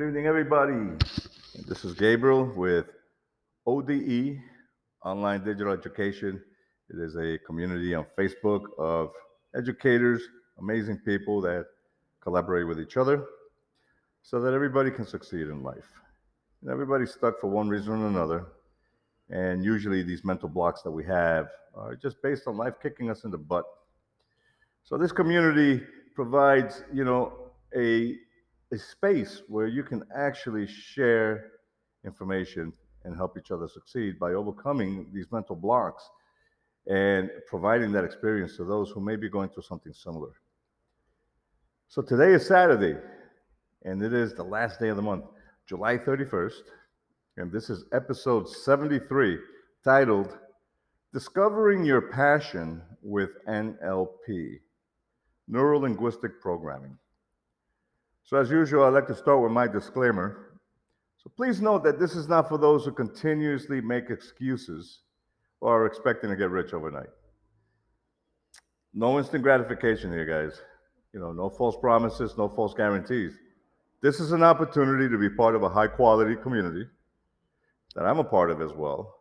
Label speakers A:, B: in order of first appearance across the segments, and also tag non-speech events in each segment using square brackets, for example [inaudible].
A: Good evening, everybody. This is Gabriel with ODE, Online Digital Education. It is a community on Facebook of educators, amazing people that collaborate with each other so that everybody can succeed in life. And everybody's stuck for one reason or another. And usually these mental blocks that we have are just based on life kicking us in the butt. So this community provides, you know, a a space where you can actually share information and help each other succeed by overcoming these mental blocks and providing that experience to those who may be going through something similar. So today is Saturday, and it is the last day of the month, July 31st, and this is episode 73 titled Discovering Your Passion with NLP, Neuro Linguistic Programming. So, as usual, I'd like to start with my disclaimer. So, please note that this is not for those who continuously make excuses or are expecting to get rich overnight. No instant gratification here, guys. You know, no false promises, no false guarantees. This is an opportunity to be part of a high quality community that I'm a part of as well.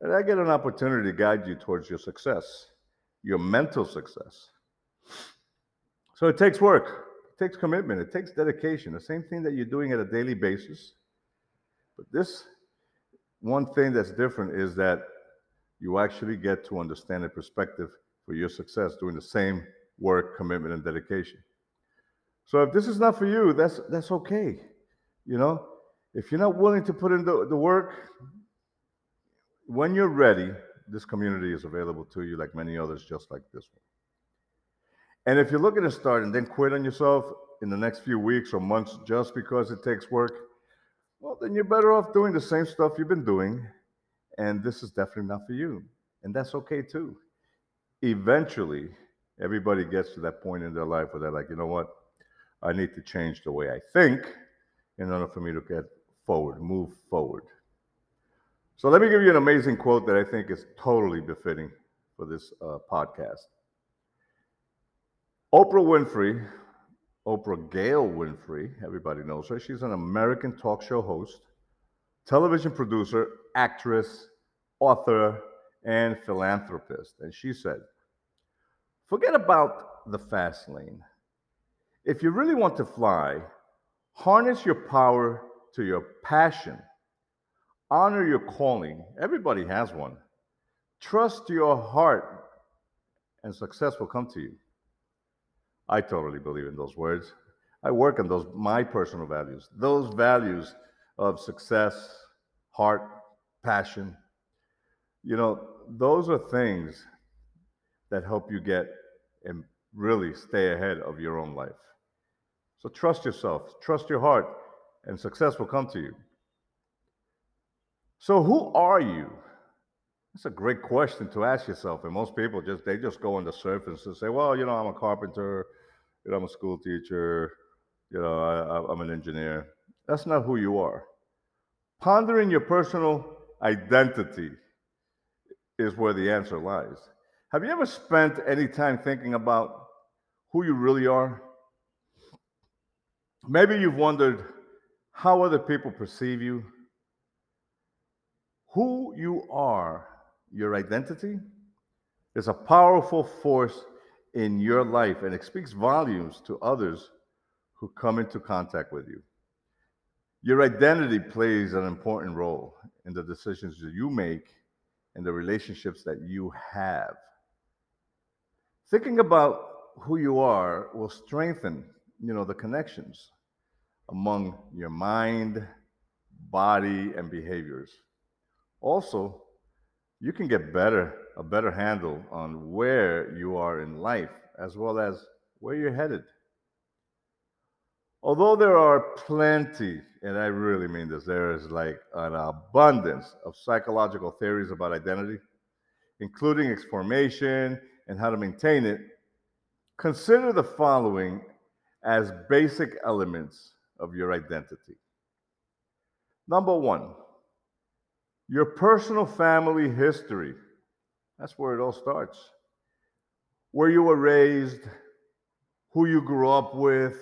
A: And I get an opportunity to guide you towards your success, your mental success. So it takes work. Takes commitment, it takes dedication, the same thing that you're doing at a daily basis. But this one thing that's different is that you actually get to understand the perspective for your success doing the same work, commitment, and dedication. So if this is not for you, that's that's okay. You know, if you're not willing to put in the, the work, when you're ready, this community is available to you like many others just like this one. And if you're looking to start and then quit on yourself in the next few weeks or months just because it takes work, well, then you're better off doing the same stuff you've been doing. And this is definitely not for you. And that's okay too. Eventually, everybody gets to that point in their life where they're like, you know what? I need to change the way I think in order for me to get forward, move forward. So let me give you an amazing quote that I think is totally befitting for this uh, podcast. Oprah Winfrey, Oprah Gail Winfrey, everybody knows her. She's an American talk show host, television producer, actress, author, and philanthropist. And she said, Forget about the fast lane. If you really want to fly, harness your power to your passion. Honor your calling. Everybody has one. Trust your heart, and success will come to you. I totally believe in those words. I work on those, my personal values, those values of success, heart, passion. You know, those are things that help you get and really stay ahead of your own life. So trust yourself, trust your heart, and success will come to you. So, who are you? That's a great question to ask yourself. And most people just they just go on the surface and say, well, you know, I'm a carpenter, you know, I'm a school teacher, you know, I, I'm an engineer. That's not who you are. Pondering your personal identity is where the answer lies. Have you ever spent any time thinking about who you really are? Maybe you've wondered how other people perceive you. Who you are, your identity, is a powerful force in your life and it speaks volumes to others who come into contact with you. Your identity plays an important role in the decisions that you make and the relationships that you have. Thinking about who you are will strengthen, you know, the connections among your mind, body, and behaviors. Also, you can get better a better handle on where you are in life as well as where you're headed. Although there are plenty, and I really mean this, there is like an abundance of psychological theories about identity, including its formation and how to maintain it. Consider the following as basic elements of your identity. Number one, your personal family history. That's where it all starts. Where you were raised, who you grew up with,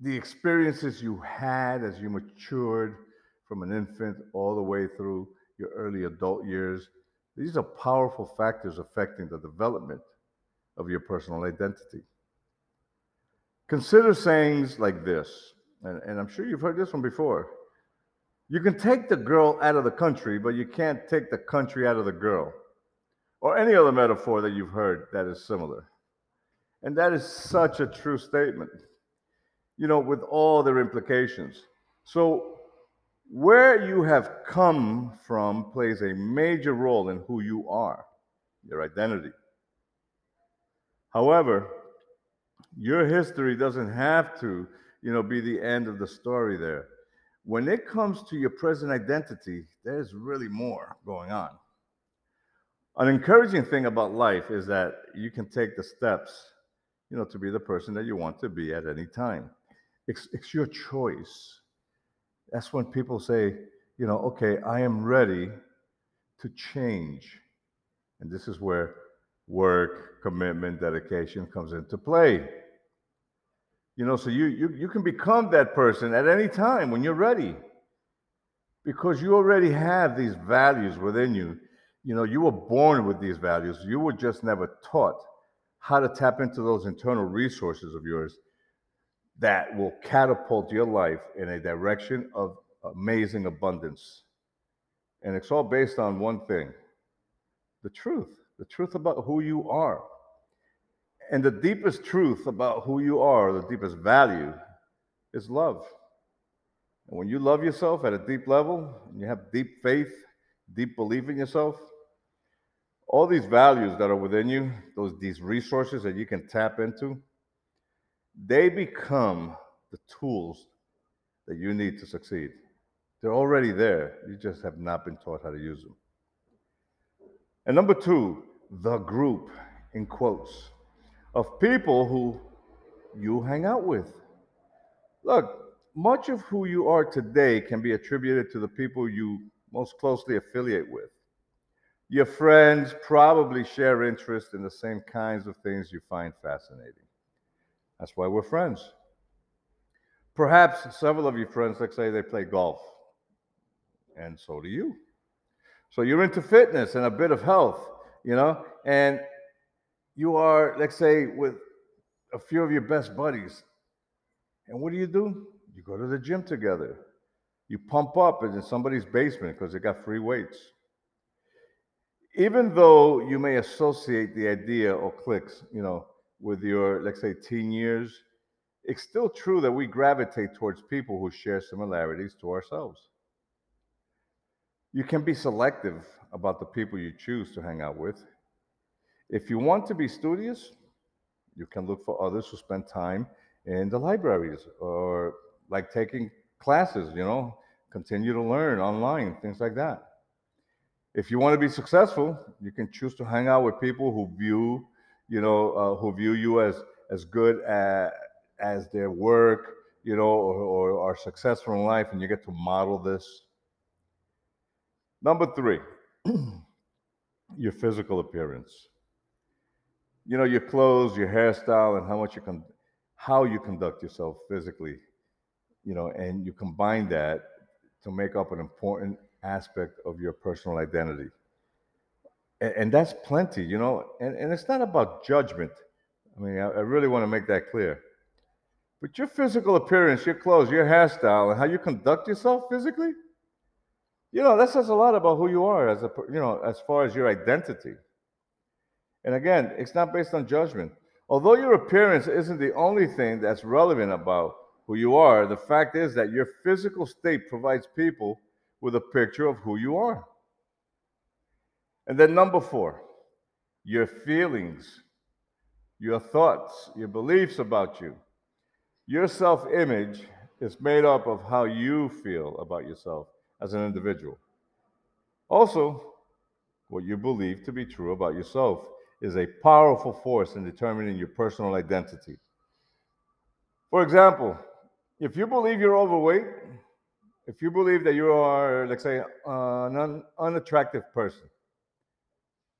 A: the experiences you had as you matured from an infant all the way through your early adult years, these are powerful factors affecting the development of your personal identity. Consider sayings like this, and, and, I'm sure you've heard this one before. You can take the girl out of the country, but you can't take the country out of the girl. Or any other metaphor that you've heard that is similar. And that is such a true statement, you know, with all their implications. So, where you have come from plays a major role in who you are, your identity. However, your history doesn't have to, you know, be the end of the story there. When it comes to your present identity, there's really more going on. An encouraging thing about life is that you can take the steps, you know, to be the person that you want to be at any time. It's, it's your choice. That's when people say, you know, okay, I am ready to change. And this is where work, commitment, dedication comes into play. You know, so you, you, you can become that person at any time when you're ready because you already have these values within you. You know, you were born with these values. You were just never taught how to tap into those internal resources of yours that will catapult your life in a direction of amazing abundance. And it's all based on one thing the truth, the truth about who you are. And the deepest truth about who you are, the deepest value, is love. And when you love yourself at a deep level, and you have deep faith, deep belief in yourself, all these values that are within you, those these resources that you can tap into, they become the tools that you need to succeed. They're already there. You just have not been taught how to use them. And number two, the group, in quotes of people who you hang out with. Look, much of who you are today can be attributed to the people you most closely affiliate with. Your friends probably share interest in the same kinds of things you find fascinating. That's why we're friends. Perhaps several of your friends, let's say they play golf, and so do you. So you're into fitness and a bit of health, you know, and you are, let's say, with a few of your best buddies. And what do you do? You go to the gym together. You pump up in somebody's basement because they got free weights. Even though you may associate the idea or cliques, you know, with your, let's say, teen years, it's still true that we gravitate towards people who share similarities to ourselves. You can be selective about the people you choose to hang out with if you want to be studious, you can look for others who spend time in the libraries or like taking classes, you know, continue to learn online, things like that. If you want to be successful, you can choose to hang out with people who view, you know, uh, who view you as as good at, as their work, you know, or, or are successful in life, and you get to model this. Number three, [clears throat] your physical appearance you know, your clothes, your hairstyle, and how much you can, how you conduct yourself physically, you know, and you combine that to make up an important aspect of your personal identity. And, and that's plenty, you know, and, and it's not about judgment. I mean, I, I really want to make that clear. But your physical appearance, your clothes, your hairstyle, and how you conduct yourself physically, you know, that says a lot about who you are as a, you know, as far as your identity. And again, it's not based on judgment. Although your appearance isn't the only thing that's relevant about who you are, the fact is that your physical state provides people with a picture of who you are. And then, number four, your feelings, your thoughts, your beliefs about you. Your self image is made up of how you feel about yourself as an individual. Also, what you believe to be true about yourself is a powerful force in determining your personal identity. For example, if you believe you're overweight, if you believe that you are, let's say, an un- unattractive person,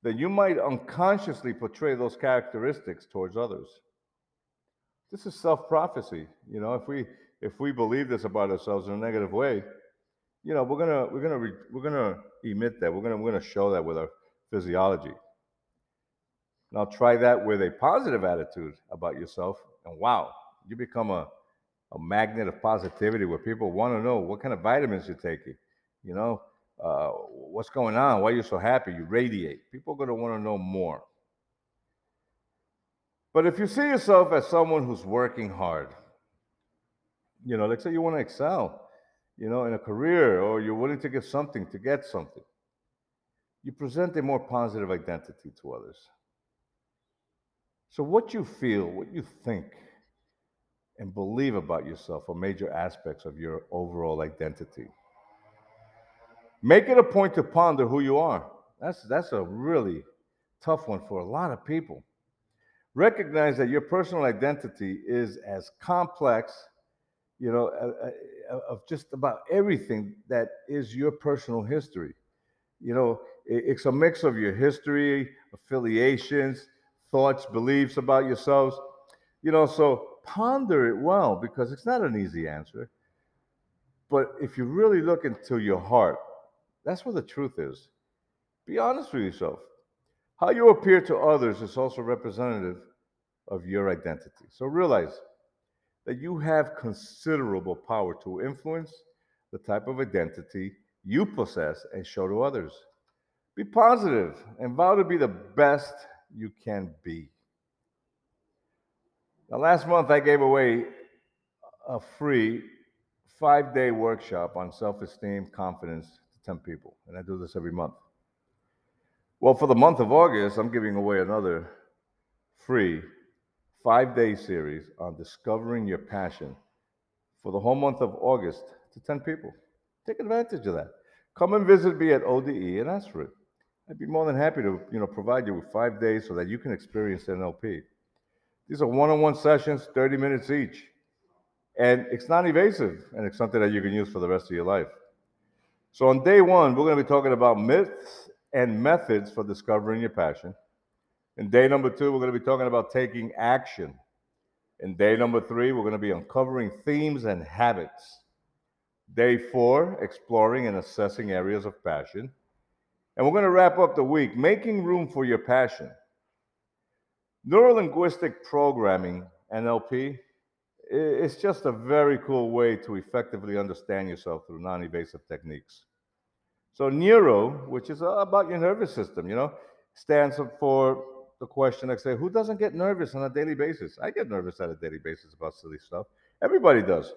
A: then you might unconsciously portray those characteristics towards others. This is self-prophecy. You know, if we if we believe this about ourselves in a negative way, you know, we're gonna we're gonna re- we're gonna emit that. We're gonna we're gonna show that with our physiology. Now try that with a positive attitude about yourself, and wow, you become a a magnet of positivity where people want to know what kind of vitamins you're taking. You know, uh, what's going on? Why are you're so happy? You radiate. People are going to want to know more. But if you see yourself as someone who's working hard, you know, let's say you want to excel, you know, in a career or you're willing to give something to get something, you present a more positive identity to others. So, what you feel, what you think, and believe about yourself are major aspects of your overall identity. Make it a point to ponder who you are. That's, that's a really tough one for a lot of people. Recognize that your personal identity is as complex, you know, of just about everything that is your personal history. You know, it's a mix of your history, affiliations, thoughts, beliefs about yourselves. You know, so ponder it well because it's not an easy answer. But if you really look into your heart, that's where the truth is. Be honest with yourself. How you appear to others is also representative of your identity. So realize that you have considerable power to influence the type of identity you possess and show to others. Be positive and vow to be the best you can be. Now, last month I gave away a free five day workshop on self esteem, confidence to 10 people, and I do this every month. Well, for the month of August, I'm giving away another free five day series on discovering your passion for the whole month of August to 10 people. Take advantage of that. Come and visit me at ODE and ask for it. I'd be more than happy to you know, provide you with five days so that you can experience NLP. These are one on one sessions, 30 minutes each. And it's non evasive, and it's something that you can use for the rest of your life. So, on day one, we're going to be talking about myths and methods for discovering your passion. In day number two, we're going to be talking about taking action. In day number three, we're going to be uncovering themes and habits. Day four, exploring and assessing areas of passion. And we're going to wrap up the week making room for your passion. Neurolinguistic programming, NLP, it's just a very cool way to effectively understand yourself through non invasive techniques. So, neuro, which is about your nervous system, you know, stands for the question I say, who doesn't get nervous on a daily basis? I get nervous on a daily basis about silly stuff. Everybody does.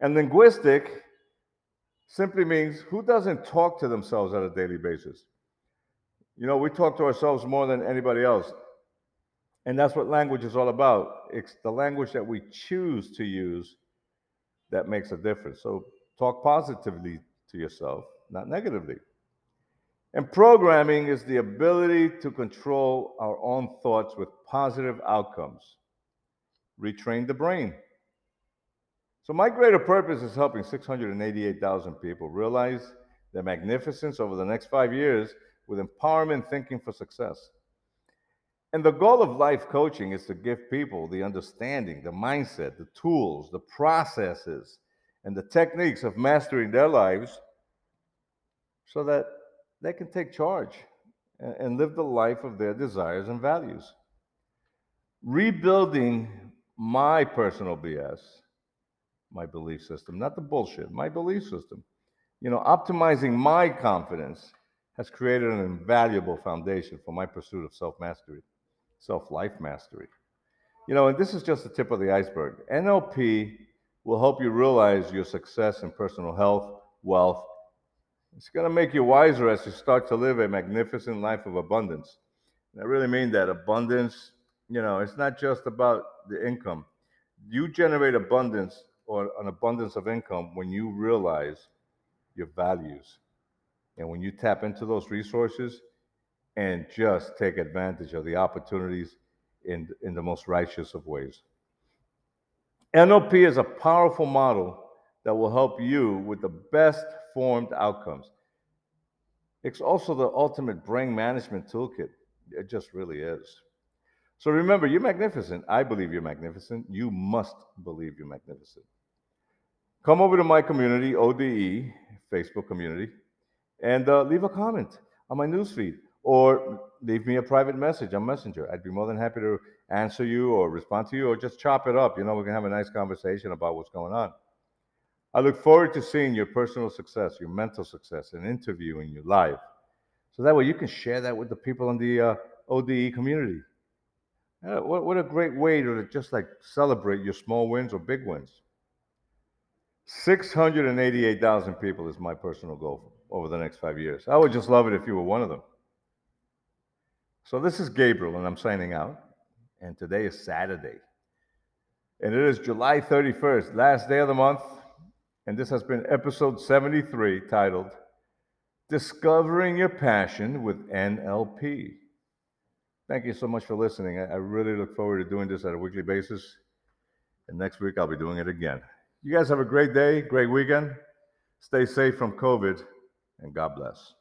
A: And linguistic simply means who doesn't talk to themselves on a daily basis? You know, we talk to ourselves more than anybody else. And that's what language is all about. It's the language that we choose to use that makes a difference. So talk positively to yourself, not negatively. And programming is the ability to control our own thoughts with positive outcomes. Retrain the brain. So, my greater purpose is helping 688,000 people realize their magnificence over the next five years with empowerment thinking for success. And the goal of life coaching is to give people the understanding, the mindset, the tools, the processes, and the techniques of mastering their lives so that they can take charge and live the life of their desires and values. Rebuilding my personal BS, my belief system, not the bullshit, my belief system. You know, optimizing my confidence has created an invaluable foundation for my pursuit of self mastery, self life mastery. You know, and this is just the tip of the iceberg. NLP will help you realize your success in personal health, wealth, it's going to make you wiser as you start to live a magnificent life of abundance. And I really mean that abundance, you know, it's not just about the income. You generate abundance or an abundance of income when you realize your values and when you tap into those resources and just take advantage of the opportunities in, in the most righteous of ways. NLP is a powerful model that will help you with the best formed outcomes. It's also the ultimate brain management toolkit. It just really is. So remember, you're magnificent. I believe you're magnificent. You must believe you're magnificent. Come over to my community, ODE, Facebook community, and uh, leave a comment on my newsfeed or leave me a private message on Messenger. I'd be more than happy to answer you or respond to you or just chop it up. You know, we can have a nice conversation about what's going on. I look forward to seeing your personal success, your mental success, and interviewing you live. So that way you can share that with the people in the uh, ODE community. What, what a great way to just like celebrate your small wins or big wins. 688,000 people is my personal goal over the next five years. I would just love it if you were one of them. So this is Gabriel, and I'm signing out. And today is Saturday. And it is July 31st, last day of the month. And this has been episode 73 titled Discovering Your Passion with NLP. Thank you so much for listening. I really look forward to doing this on a weekly basis. And next week, I'll be doing it again. You guys have a great day, great weekend. Stay safe from COVID, and God bless.